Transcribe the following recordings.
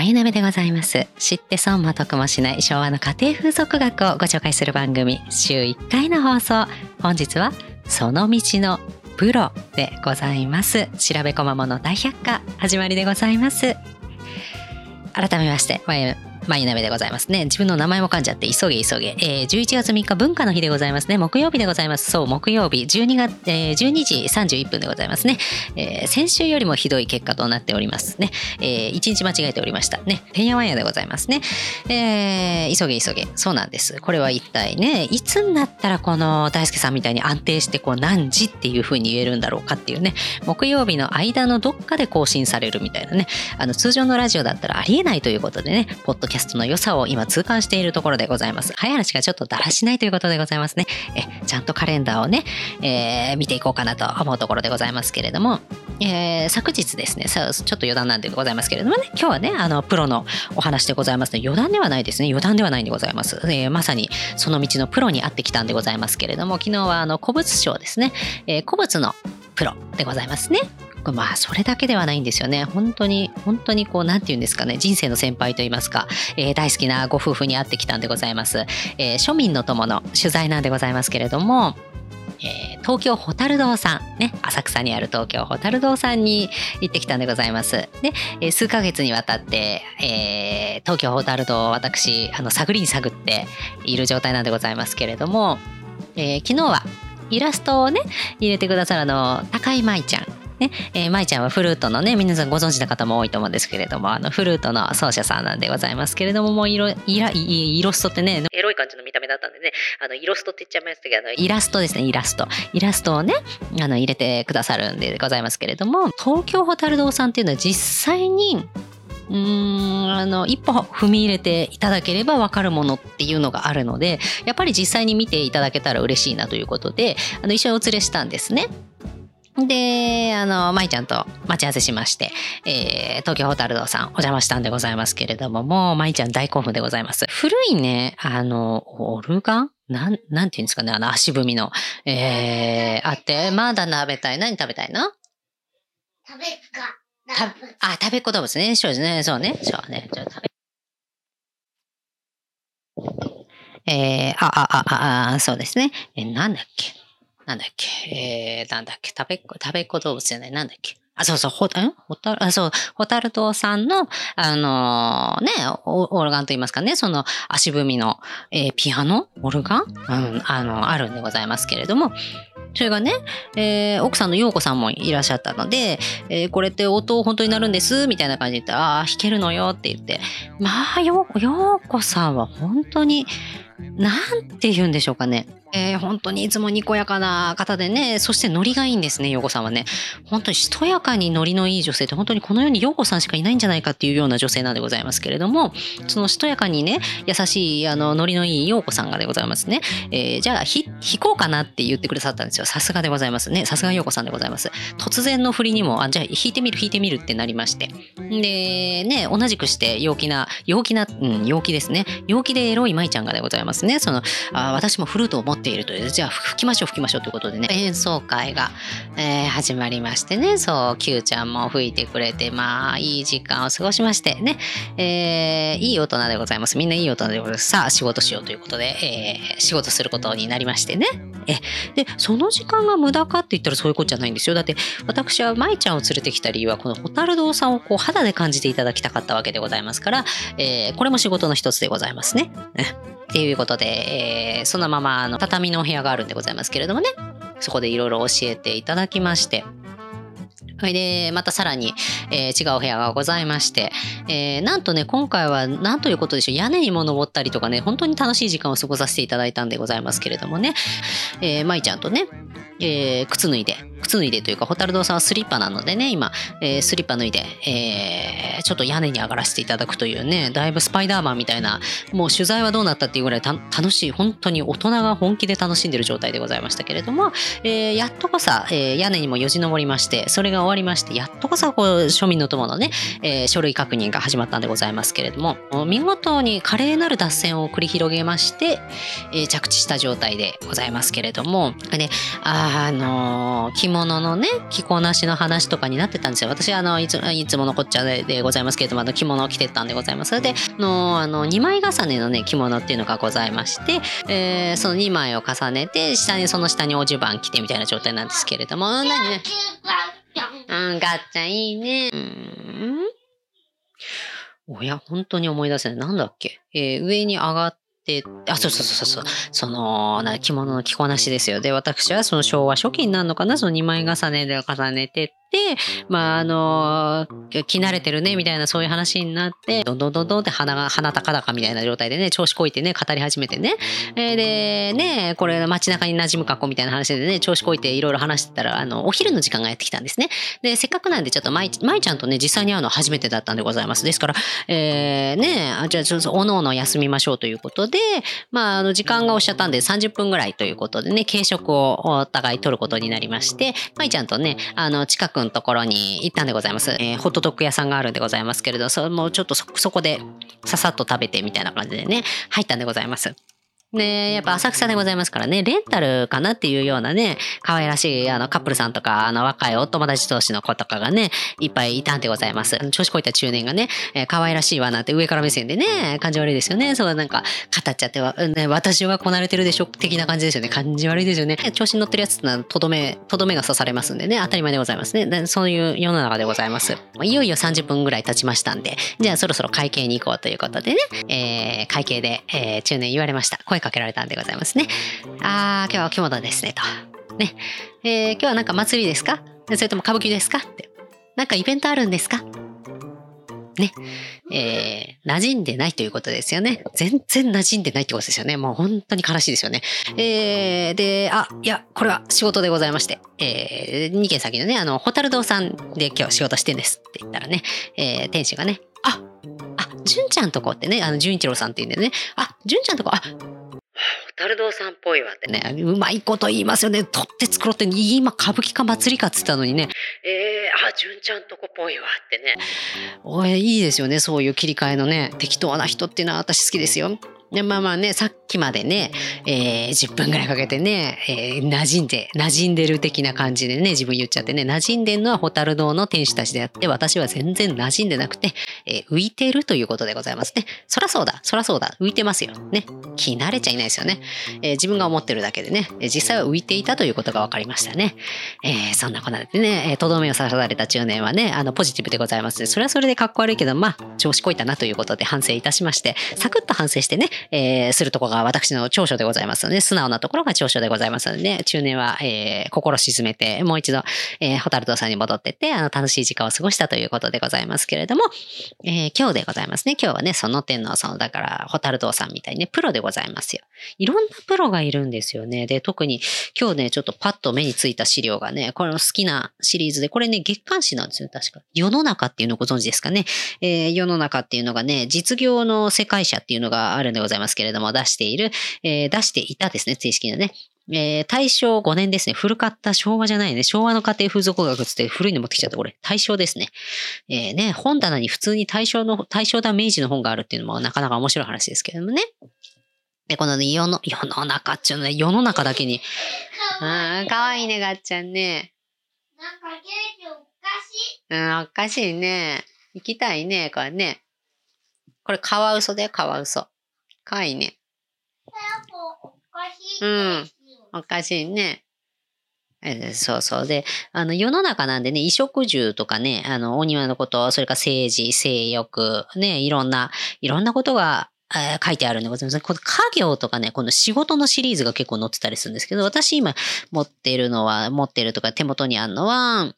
マユナベでございます。知って損も得もしない昭和の家庭風俗学をご紹介する番組、週1回の放送。本日は、その道のプロでございます。調べこまもの大百科、始まりでございます。改めまして、まゆ、まゆなべでございますね。自分の名前も噛んじゃって、急げ急げ。えー、11月3日文化の日でございますね。木曜日でございます。そう、木曜日、12月、えー、12時31分でございますね。えー先週よりもひどい結果となっておりますね。えー、1日間違えておりました。ね。てんやわんやでございますね。えー、急げ急げ。そうなんです。これは一体ね、いつになったらこの大輔さんみたいに安定してこう何時っていう風に言えるんだろうかっていうね、木曜日の間のどっかで更新されるみたいなね、あの通常のラジオだったらありえないということでね、ポッドキャストの良さを今痛感しているところでございます。早話がちょっとだらしないということでございますね。え、ちゃんとカレンダーをね、えー見ていこうかなと思うところでございますけれども、えー昨日ですね、さちょっと余談なんでございますけれどもね、今日はね、あの、プロのお話でございますので、余談ではないですね、余談ではないんでございます。えーまさにその道のプロに会ってきたんでございますけれども、昨日はあの、古物商ですね、え古物のプロでございますね。まあ、それだけではないんですよね。本当に、本当にこう、なんて言うんですかね、人生の先輩といいますか、えー大好きなご夫婦に会ってきたんでございます。えー庶民の友の取材なんでございますけれども、えー東京ホタル堂さん、ね、浅草にある東京ホタル堂さんに行ってきたんでございます。で、えー数ヶ月にわたって、えー東京ホタル堂を私、あの、探りに探っている状態なんでございますけれども、えー昨日はイラストをね、入れてくださるあの、高井舞ちゃん。ね、えー、舞ちゃんはフルートのね、皆さんご存知の方も多いと思うんですけれども、あの、フルートの奏者さんなんでございますけれども、もうイロ、イラ、イロストってね、エロい感じの見た目だったんでね、あの、イロストって言っちゃいましたけど、あのイラストですね、イラスト。イラストをね、あの、入れてくださるんでございますけれども、東京ホタル堂さんっていうのは実際に、うーんあの一歩踏み入れていただければ分かるものっていうのがあるのでやっぱり実際に見ていただけたら嬉しいなということであの一緒にお連れしたんですね。で、あの、舞ちゃんと待ち合わせしまして、えー東京ホタル堂さんお邪魔したんでございますけれども、もう舞ちゃん大興奮でございます。古いね、あの、オルガン？なん、なんていうんですかね、あの足踏みの、えー、あって、まだ食べたい？何食べたいの？食べっか。たあ、食べっ子動物ね。そうですね。そうね。そうね。じゃあ食べ。えー、あ、あ、あ、あ、あ、そうですね。えーなんだっけ？なんだっけ？えー、なんだっけ？食べっ子、食べっ子動物じゃない。なんだっけ？あ、そうそう、ほ、ん？ホタル、あ、そう、ホタル島さんの、あのーね、オオルガンと言いますかね、その足踏みの、えーピアノ？オルガン？うん、あの、あるんでございますけれども、それがね、えー奥さんの陽子さんもいらっしゃったので、えーこれって音本当になるんです？みたいな感じで言ったら、ああー、弾けるのよって言って、まあ、よ、陽子さんは本当に、なんて言うんでしょうかね。えー本当にいつもにこやかな方でね、そしてノリがいいんですね、陽子さんはね。本当にしとやかにノリのいい女性って本当にこの世に陽子さんしかいないんじゃないかっていうような女性なんでございますけれども、そのしとやかにね、優しい、あの、ノリのいい陽子さんがでございますね。えーじゃあ、ひ、弾こうかなって言ってくださったんですよ。さすがでございますね。さすが陽子さんでございます。突然の振りにも、あ、じゃあ弾いてみる弾いてみるってなりまして。で、ね、同じくして陽気な、陽気な、うん、陽気ですね。陽気でエロい舞ちゃんがでございますね。その、あ私もフルートを持っているという、じゃあ吹きましょう吹きましょうということでね、演奏会が、えー始まりましてね、そう、Q ちゃんも吹いてくれて、まあ、いい時間を過ごしましてね、えーいい大人でございます。みんないい大人でございます。さあ、仕事しようということで、えー仕事することになりましてね。え、で、その時間が無駄かって言ったらそういうことじゃないんですよ。だって、私は舞ちゃんを連れてきた理由は、このホタル堂さんをこう肌で感じていただきたかったわけでございますから、えーこれも仕事の一つでございますね。っていうことで、えーそのままあの畳のお部屋があるんでございますけれどもね、そこでいろいろ教えていただきまして、それで、またさらに、えー違うお部屋がございまして、えーなんとね、今回はなんということでしょう、屋根にも登ったりとかね、本当に楽しい時間を過ごさせていただいたんでございますけれどもね、えー、舞ちゃんとね、えー靴脱いで、靴脱いでというか、ホタル堂さんはスリッパなのでね、今、えースリッパ脱いで、えーちょっと屋根に上がらせていただくというね、だいぶスパイダーマンみたいな、もう取材はどうなったっていうぐらい楽しい、本当に大人が本気で楽しんでる状態でございましたけれども、えーやっとこさ、えー屋根にもよじ登りまして、それが終わりまして、やっとこさ、こう、庶民の友のね、えー書類確認が始まったんでございますけれども、見事に華麗なる脱線を繰り広げまして、えー着地した状態でございますけれども、で、ああの着物のね着こなしの話とかになってたんですよ。私あのいついつものこっちゃででございますけれどもあの着物を着てたんでございます。それでのあの2枚重ねのね着物っていうのがございまして、えー、その2枚を重ねて下にその下にお襦袢着てみたいな状態なんですけれども。何ねうんガッチャいいね。うん。おや、本当に思い出せない。なんだっけ？えー、上に上がっで、あ、そうそうそうそう、その、な着物の着こなしですよ。で、私はその昭和初期になるのかな、その2枚重ねで重ねて、まあ、あの、着慣れてるね、みたいなそういう話になって、どんどんどんどんって鼻が、鼻高々みたいな状態でね、調子こいてね、語り始めてね。えー、で、ね、これ街中に馴染む格好みたいな話でね、調子こいていろいろ話してたら、あの、お昼の時間がやってきたんですね。で、せっかくなんでちょっと舞、舞ちゃんとね、実際に会うの初めてだったんでございます。ですから、えー、ね、あじゃあちょっとおのおの休みましょうということで、まあ、あの、時間がおっしゃったんで30分ぐらいということでね、軽食をお互い取ることになりまして、舞ちゃんとね、あの、近くのところに行ったんでございます。えー、ホットドッグ屋さんがあるんでございますけれど、それもちょっとそこでささっと食べてみたいな感じでね、入ったんでございます。で、やっぱ浅草でございますからね、レンタルかなっていうようなね、可愛らしいあのカップルさんとか、あの若いお友達同士の子とかがね、いっぱいいたんでございます。調子こいた中年がね、えー、可愛らしいわなんて上から目線でね、感じ悪いですよね。そうなんか、語っちゃっては、ね、私はこなれてるでしょ的な感じですよね。感じ悪いですよね。調子に乗ってるやつってとどめ、とどめが刺されますんでね、当たり前でございますね。そういう世の中でございます。いよいよ30分ぐらい経ちましたんで、じゃあそろそろ会計に行こうということでね、えー、会計で、えー、中年言われました。声かけられたんでございます。ね。あー、今日は着物ですね、と。ね。えー、今日はなんか祭りですか？それとも歌舞伎ですか？って。なんかイベントあるんですか？ね。えー、馴染んでないということですよね。全然馴染んでないってことですよね。もう本当に悲しいですよね。えー、で、あ、いや、これは仕事でございまして、えー、2軒先のね、あの、ホタル堂さんで今日仕事してんですって言ったらね、えー、店主がね、あ、あ、純ちゃんとこってね、あの、純一郎さんって言うんでね、あ、純ちゃんとこ、あ、タルドさんっぽいわってね、うまいこと言いますよね。取って作ろうって、今歌舞伎か祭りかっつったのにね、えー、あ、純ちゃんとこっぽいわってね。おい、いいですよね、そういう切り替えのね、適当な人っていうのは私好きですよ。で、まあまあね、さっきまでね、えー、10分ぐらいかけてね、えー、馴染んで、馴染んでる的な感じでね、自分言っちゃってね、馴染んでるのはホタル堂の店主たちであって、私は全然馴染んでなくて、えー、浮いてるということでございますね。そらそうだ、そらそうだ、浮いてますよ。ね。気慣れちゃいないですよね。えー、自分が思ってるだけでね、実際は浮いていたということが分かりましたね。えー、そんなこんなでね、とどめを刺された中年はね、あの、ポジティブでございます。ねそれはそれでかっこ悪いけど、まあ、調子こいたなということで反省いたしまして、サクッと反省してね、えー、するとこが私の長所でございますので、素直なところが長所でございますので、ね、中年は、えー、心沈めて、もう一度、えー、ホタルトさんに戻ってって、あの、楽しい時間を過ごしたということでございますけれども、えー、今日でございますね。今日はね、その点の、その、だから、ホタルトさんみたいにね、プロでございますよ。いろんなプロがいるんですよね。で、特に今日ね、ちょっとパッと目についた資料がね、これの好きなシリーズで、これね、月刊誌なんですよ、確か。世の中っていうのをご存知ですかね。えー、世の中っていうのがね、実業の世界社っていうのがあるんでございますけれども、出している、えー、出していたですね、正式なね。えー、大正5年ですね。古かった昭和じゃないね。昭和の家庭風俗学つって古いの持ってきちゃった。これ、大正ですね。えー、ね、本棚に普通に大正の、大正だ明治の本があるっていうのもなかなか面白い話ですけれどもね。で、このね、世の、世の中っちゅうのね、世の中だけに。うん、かわいいね、ガッチャンね。なんかケーキおかしい。うん、おかしいね。行きたいね、これね。これ、カワウソだよ、カワウソ。かいね。うん。おかしいね。えそうそう。で、あの、世の中なんでね、衣食住とかね、あの、お庭のこと、それから政治、性欲、ね、いろんな、いろんなことが、えー、書いてあるんでございます。この家業とかね、この仕事のシリーズが結構載ってたりするんですけど、私今持ってるのは、持ってるとか手元にあるのは、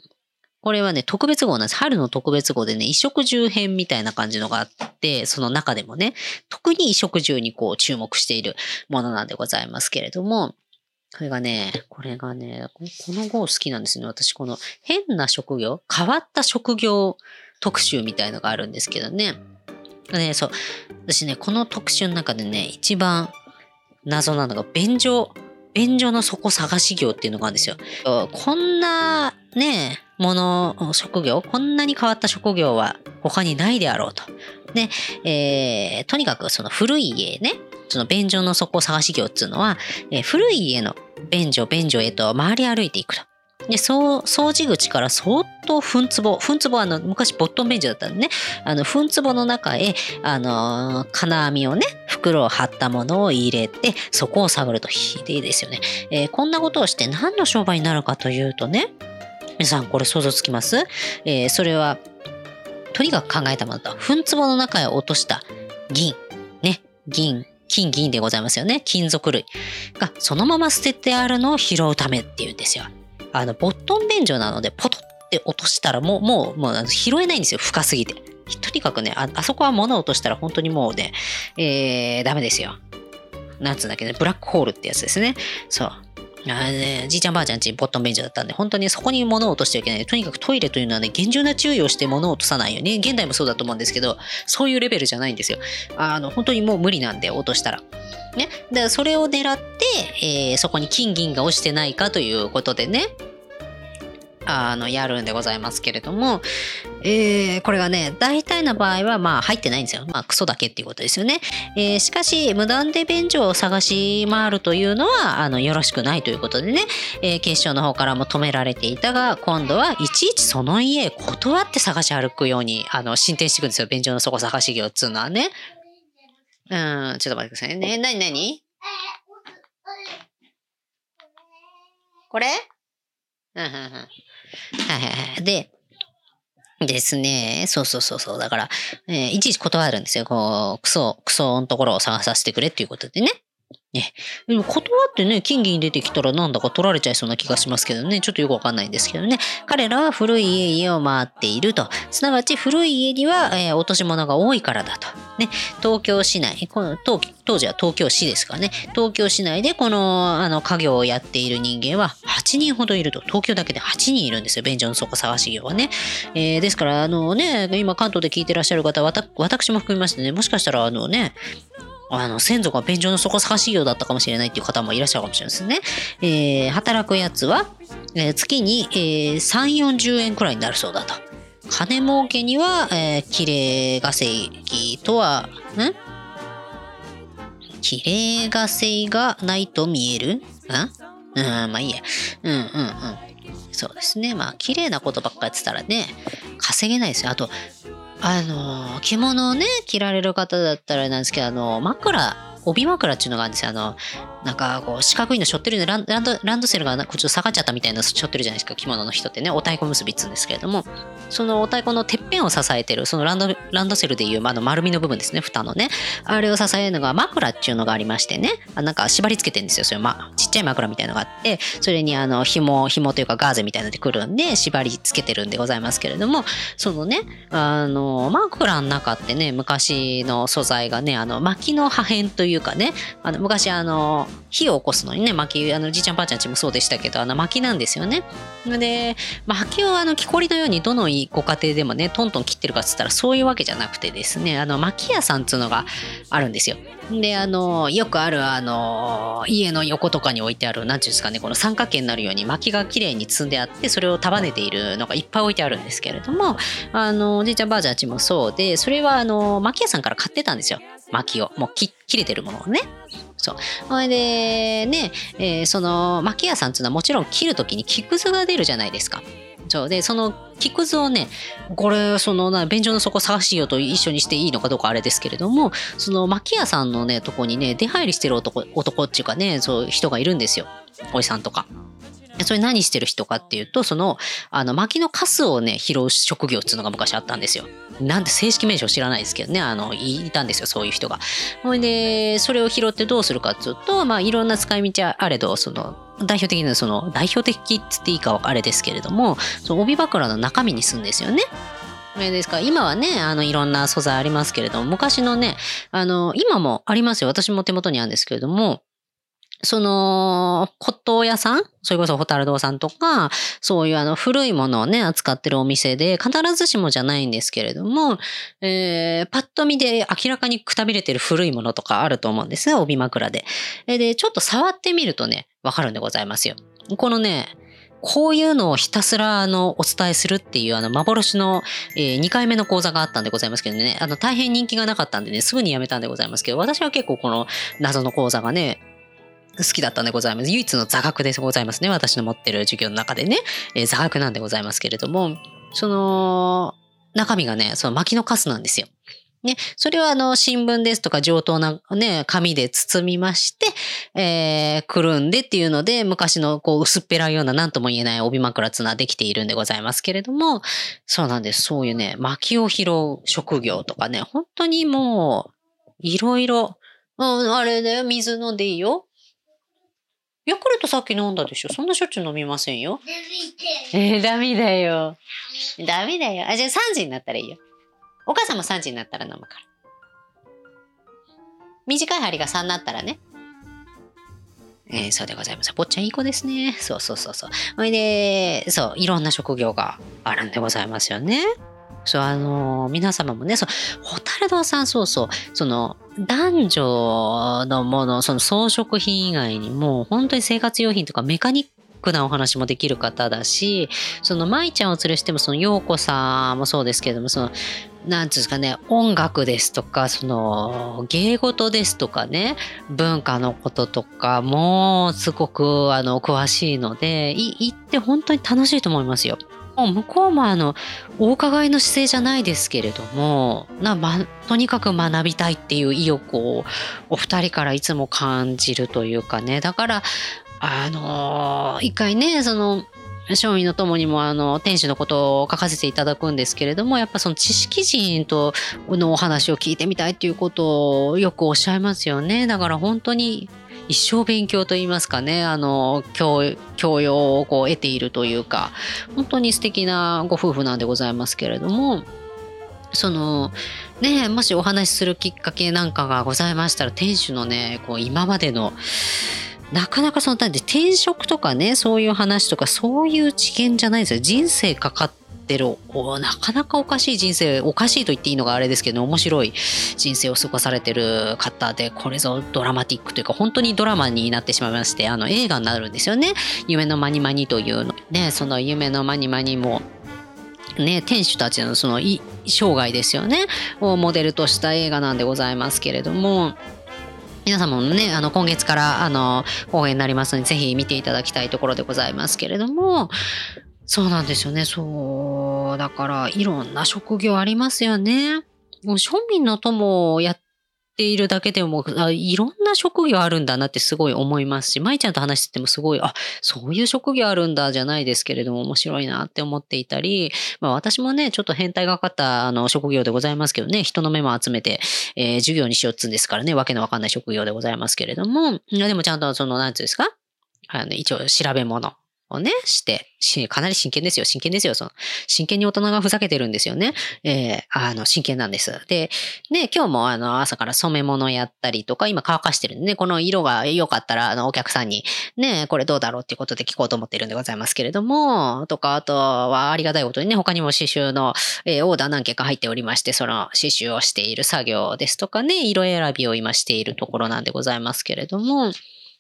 これはね、特別号なんです。春の特別号でね、衣食住編みたいな感じのがあって、その中でもね、特に衣食住にこう注目しているものなんでございますけれども、これがね、これがね、この号好きなんですね。私、この変な職業、変わった職業特集みたいのがあるんですけどね。ね、そう。私ね、この特集の中でね、一番謎なのが、便所、便所の底探し業っていうのがあるんですよ。こんなね、もの、職業、こんなに変わった職業は他にないであろうと。で、えー、とにかくその古い家ね、つうの便所の底探し業っつうのは、えー古い家の便所便所へと回り歩いていくと。で、そう、掃除口からそーっと糞壺、糞壺はあの、昔ボットン便所だったんでね、あの、糞壺の中へ、あのー金網をね、袋を貼ったものを入れて、そこを探るとひでえですよね。えーこんなことをして何の商売になるかというとね、皆さんこれ想像つきます？えーそれは、とにかく考えたものと、糞壺の中へ落とした銀、ね、銀、金銀でございますよね。金属類がそのまま捨ててあるのを拾うためっていうんですよ。あの、ボットン便所なので、ポトって落としたらもう、もう、もう拾えないんですよ。深すぎて。とにかくね、ああそこは物を落としたら本当にもうね、えー、ダメですよ。なんつうんだっけね、ブラックホールってやつですね。そう。あれね、じいちゃんばあちゃんちボットン便所だったんで、本当にそこに物を落としてはいけない。とにかくトイレというのはね、厳重な注意をして物を落とさないよね、現代もそうだと思うんですけど、そういうレベルじゃないんですよ。あの、本当にもう無理なんで、落としたら。ね。だからそれを狙って、えーそこに金銀が落ちてないかということでね、あの、やるんでございますけれども、えーこれがね、大体の場合は、まあ、入ってないんですよ。まあ、クソだけっていうことですよね。えーしかし、無断で便所を探し回るというのは、あの、よろしくないということでね、えー警視庁の方からも止められていたが、今度はいちいちその家断って探し歩くように、あの、進展していくんですよ。便所の底探し業っつうのはね。うん、ちょっと待ってくださいね。なになにこれ？はいはいはい。で、ですね。そうそうそうそう。だから、えーいちいち断るんですよ。こう、クソ、クソのところを探させてくれっていうことでね。ね。でも断ってね、金銀出てきたらなんだか取られちゃいそうな気がしますけどね。ちょっとよくわかんないんですけどね。彼らは古い家々を回っていると。すなわち古い家には、えー落とし物が多いからだと。ね。東京市内、この当当時は東京市ですかね。東京市内でこの、あの、家業をやっている人間は8人ほどいると。東京だけで8人いるんですよ。便所の底探し業はね。えーですから、あのね、今関東で聞いてらっしゃる方、わた私も含めましてね、もしかしたらあのね、あの、先祖が便所の底探し業だったかもしれないっていう方もいらっしゃるかもしれないですね。えー働くやつは、えー月に、えー3、40円くらいになるそうだと。金儲けには、えー、綺麗稼ぎとは、ん？綺麗稼ぎがないと見える？んうん、まあいいや。うんうんうん。そうですね。まあ、綺麗なことばっかやってたらね、稼げないですよ。あと、あの、着物をね、着られる方だったらなんですけど、あの、枕、帯枕っていうのがあるんですよ。あの、なんかこう四角いの背負ってるのランランドランドセルがこうちょっと下がっちゃったみたいなの背負ってるじゃないですか着物の人ってね。お太鼓結びっつうんですけれども。そのお太鼓のてっぺんを支えてるそのランドランドセルでいうあの丸みの部分ですね。蓋のね。あれを支えるのが枕っていうのがありましてね。あなんか縛り付けてるんですよそれ、ま、ちっちゃい枕みたいのがあってそれにあの紐紐というかガーゼみたいなのでくるんで縛り付けてるんでございますけれどもそのねあの枕の中ってね昔の素材がねあの薪の破片というかねあの昔あの火を起こすのにね薪あのじいちゃんばあちゃんちもそうでしたけどあの薪なんですよね。で薪をあの木こりのようにどのご家庭でもねトントン切ってるかっつったらそういうわけじゃなくてですねあの薪屋さんっつうのがあるんですよ。であのよくあるあの家の横とかに置いてある何ていうんですかねこの三角形になるように薪がきれいに積んであってそれを束ねているのがいっぱい置いてあるんですけれどもあのおじいちゃんばあちゃんちもそうでそれはあの薪屋さんから買ってたんですよ薪をもう切れてるものをね。そう。それで、ね、えーその、薪屋さんっていうのはもちろん切る時に木くずが出るじゃないですか。そう。で、その木くずをね、これ、そのな、便所の底探しようと一緒にしていいのかどうかあれですけれども、その薪屋さんのね、とこにね、出入りしてる男、男っていうかね、そう人がいるんですよ。おじさんとか。それ何してる人かっていうと、その、あの、薪のカスをね、拾う職業っていうのが昔あったんですよ。なんで正式名称知らないですけどね、あの、いたんですよ、そういう人が。ほいで、それを拾ってどうするかっていうと、まあ、いろんな使い道あれど、その、代表的な、その、代表的っつっていいかはあれですけれども、その帯枕の中身にするんですよね。それですから、今はね、あの、いろんな素材ありますけれども、昔のね、あの、今もありますよ。私も手元にあるんですけれども、その、骨董屋さん？それこそホタル堂さんとか、そういうあの古いものをね、扱ってるお店で、必ずしもじゃないんですけれども、えー、パッと見で明らかにくたびれてる古いものとかあると思うんです帯枕で。で、ちょっと触ってみるとね、わかるんでございますよ。このね、こういうのをひたすらあのお伝えするっていうあの幻の、え2回目の講座があったんでございますけどね、あの大変人気がなかったんでね、すぐにやめたんでございますけど、私は結構この謎の講座がね、好きだったんでございます。唯一の座学でございますね。私の持ってる授業の中でね、えー、座学なんでございますけれども、その、中身がね、その薪のカスなんですよ。ね、それをあの新聞ですとか上等なね、紙で包みまして、えー、くるんでっていうので、昔のこう薄っぺらいような何とも言えない帯枕綱できているんでございますけれども、そうなんです。そういうね、薪を拾う職業とかね、本当にもう、いろいろ、うん、あれだよ、水飲んでいいよ。ヤクルトさっき飲んだでしょ？そんなしょっちゅう飲みませんよ。えー、ダメだよ。ダメだよ。あ、じゃあ3時になったらいいよ。お母さんも3時になったら飲むから。短い針が3になったらね。えー、そうでございます。坊ちゃんいい子ですね。そうそうそうそう。ほいで、そう、いろんな職業があるんでございますよね。そう、あの、皆様もね、そう、ホタル堂さん、そうそう、その、男女のもの、その装飾品以外にも、本当に生活用品とかメカニックなお話もできる方だし、その舞ちゃんを連れしても、その陽子さんもそうですけれども、その、なんつうんですかね、音楽ですとか、その、芸事ですとかね、文化のこととかも、すごく、あの、詳しいので、行って本当に楽しいと思いますよ。もう向こうもあのお伺いの姿勢じゃないですけれどもな、ま、とにかく学びたいっていう意欲をお二人からいつも感じるというかね。だからあのー、一回ねその庶民の友にもあの天使のことを書かせていただくんですけれどもやっぱその知識人とのお話を聞いてみたいっていうことをよくおっしゃいますよね。だから本当に一生勉強といいますかねあの教教養をこう得ているというか本当に素敵なご夫婦なんでございますけれどもそのねもしお話しするきっかけなんかがございましたら店主のねこう今までのなかなかその単で転職とかねそういう話とかそういう知見じゃないですよ。人生かかってってるなかなかおかしい人生おかしいと言っていいのがあれですけど面白い人生を過ごされてる方でこれぞドラマティックというか本当にドラマになってしまいましてあの映画になるんですよね。夢のまにまにというのねその夢のまにまにもね、店主たちのその生涯ですよね。をモデルとした映画なんでございますけれども皆様もね、あの、今月から、あの、公演になりますので、ぜひ見ていただきたいところでございますけれども、そうなんですよね。そう。だから、いろんな職業ありますよね。もう庶民の友をやっているだけでもあ、いろんな職業あるんだなってすごい思いますし、舞ちゃんと話しててもすごい、あ、そういう職業あるんだじゃないですけれども、面白いなって思っていたり、まあ私もね、ちょっと変態がかったあの職業でございますけどね、人の目も集めて、えー、授業にしようっつうんですからね、わけのわかんない職業でございますけれども、でもちゃんとその、なんつうんですか？あの、一応調べ物。をね、して、かなり真剣ですよ。真剣ですよ。その、真剣に大人がふざけてるんですよね。えー、あの、真剣なんです。で、ね、今日もあの、朝から染め物やったりとか、今乾かしてるんでね、この色が良かったら、あの、お客さんに、ね、これどうだろうっていうことで聞こうと思ってるんでございますけれども、とか、あとはありがたいことにね、他にも刺繍の、えー、オーダー何件か入っておりまして、その刺繍をしている作業ですとかね、色選びを今しているところなんでございますけれども、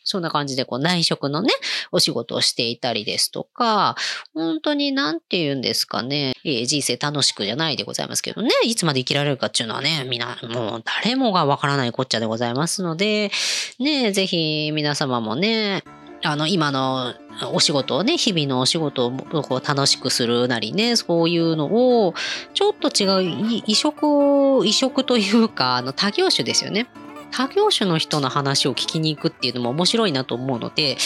そんな感じでこう内職のね、お仕事をしていたりですとか、本当になんて言うんですかね、えー、人生楽しくじゃないでございますけどね、いつまで生きられるかっていうのはね、みな、もう誰もがわからないこっちゃでございますので、ね、ぜひ皆様もね、あの、今のお仕事をね、日々のお仕事をこう楽しくするなりね、そういうのを、ちょっと違う、異色、異色というか、あの、他業種ですよね。他業種の人の話を聞きに行くっていうのも面白いなと思うので、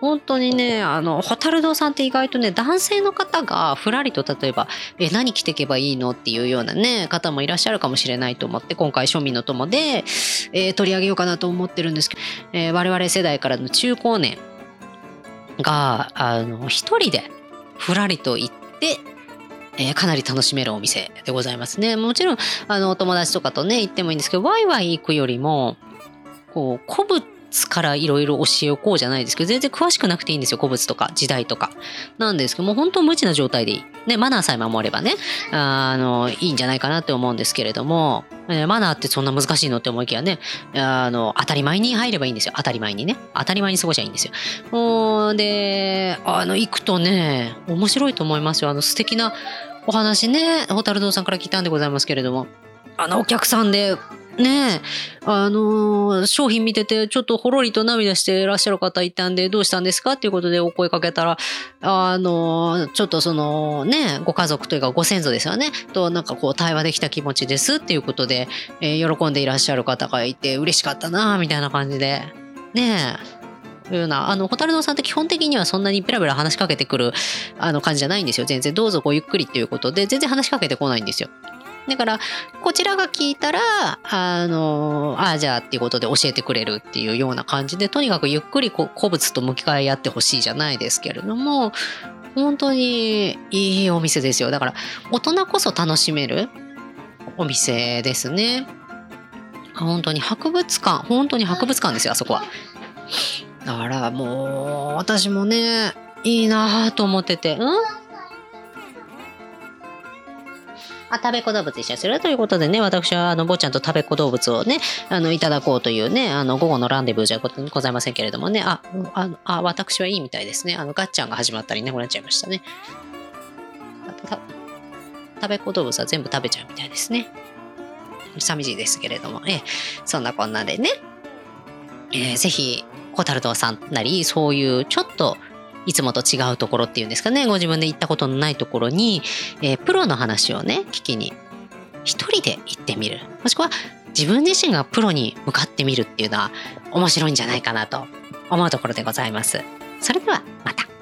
本当にね、あの、ホタル堂さんって意外とね、男性の方がふらりと例えば、え、何着てけばいいの？っていうようなね、方もいらっしゃるかもしれないと思って、今回庶民の友で、えー、取り上げようかなと思ってるんですけど、えー、我々世代からの中高年が、あの、一人でふらりと行って、えー、かなり楽しめるお店でございますね。もちろん、あの、お友達とかとね、行ってもいいんですけど、ワイワイ行くよりも、こう、古物からいろいろ教えおこうじゃないですけど、全然詳しくなくていいんですよ。古物とか時代とか。なんですけどもう、本当無知な状態でいい。ね、マナーさえ守ればね、あの、いいんじゃないかなって思うんですけれども、えーマナーってそんな難しいのって思いきやね、あの、当たり前に入ればいいんですよ。当たり前にね。当たり前に過ごしゃいいんですよ。で、あの、行くとね、面白いと思いますよ。あの、素敵なお話ね、ホタル堂さんから聞いたんでございますけれども、あの、お客さんで、ねえ、あのー商品見てて、ちょっとほろりと涙していらっしゃる方いたんで、どうしたんですかっていうことでお声かけたら、あのーちょっとそのね、ご家族というかご先祖ですよね、となんかこう対話できた気持ちですっていうことで、えー喜んでいらっしゃる方がいて、嬉しかったなみたいな感じで、ねえ、いうような、あの、ホタル堂さんって基本的にはそんなにペラペラ話しかけてくる、あの感じじゃないんですよ。全然、どうぞごゆっくりっていうことで、全然話しかけてこないんですよ。だから、こちらが聞いたら、あの、ああ、じゃあっていうことで教えてくれるっていうような感じで、とにかくゆっくりこ古物と向き合い合ってほしいじゃないですけれども、本当にいいお店ですよ。だから、大人こそ楽しめるお店ですね。本当に博物館、本当に博物館ですよ、あそこは。だからもう、私もね、いいなぁと思ってて、うんあ、食べ子動物一緒にするということでね、私は、あの、坊ちゃんと食べ子動物をね、あの、いただこうというね、あの、午後のランデブーじゃございませんけれどもね、あ、あ、あ私はいいみたいですね。あの、ガッチャンが始まったりね、こうなっちゃいましたね。食べ子動物は全部食べちゃうみたいですね。寂しいですけれども、ええ、そんなこんなでね、えーぜひ、蛍堂さんなり、そういうちょっと、いつもと違うところっていうんですかね、ご自分で行ったことのないところに、えープロの話をね、聞きに、一人で行ってみる。もしくは、自分自身がプロに向かってみるっていうのは、面白いんじゃないかなと思うところでございます。それでは、また。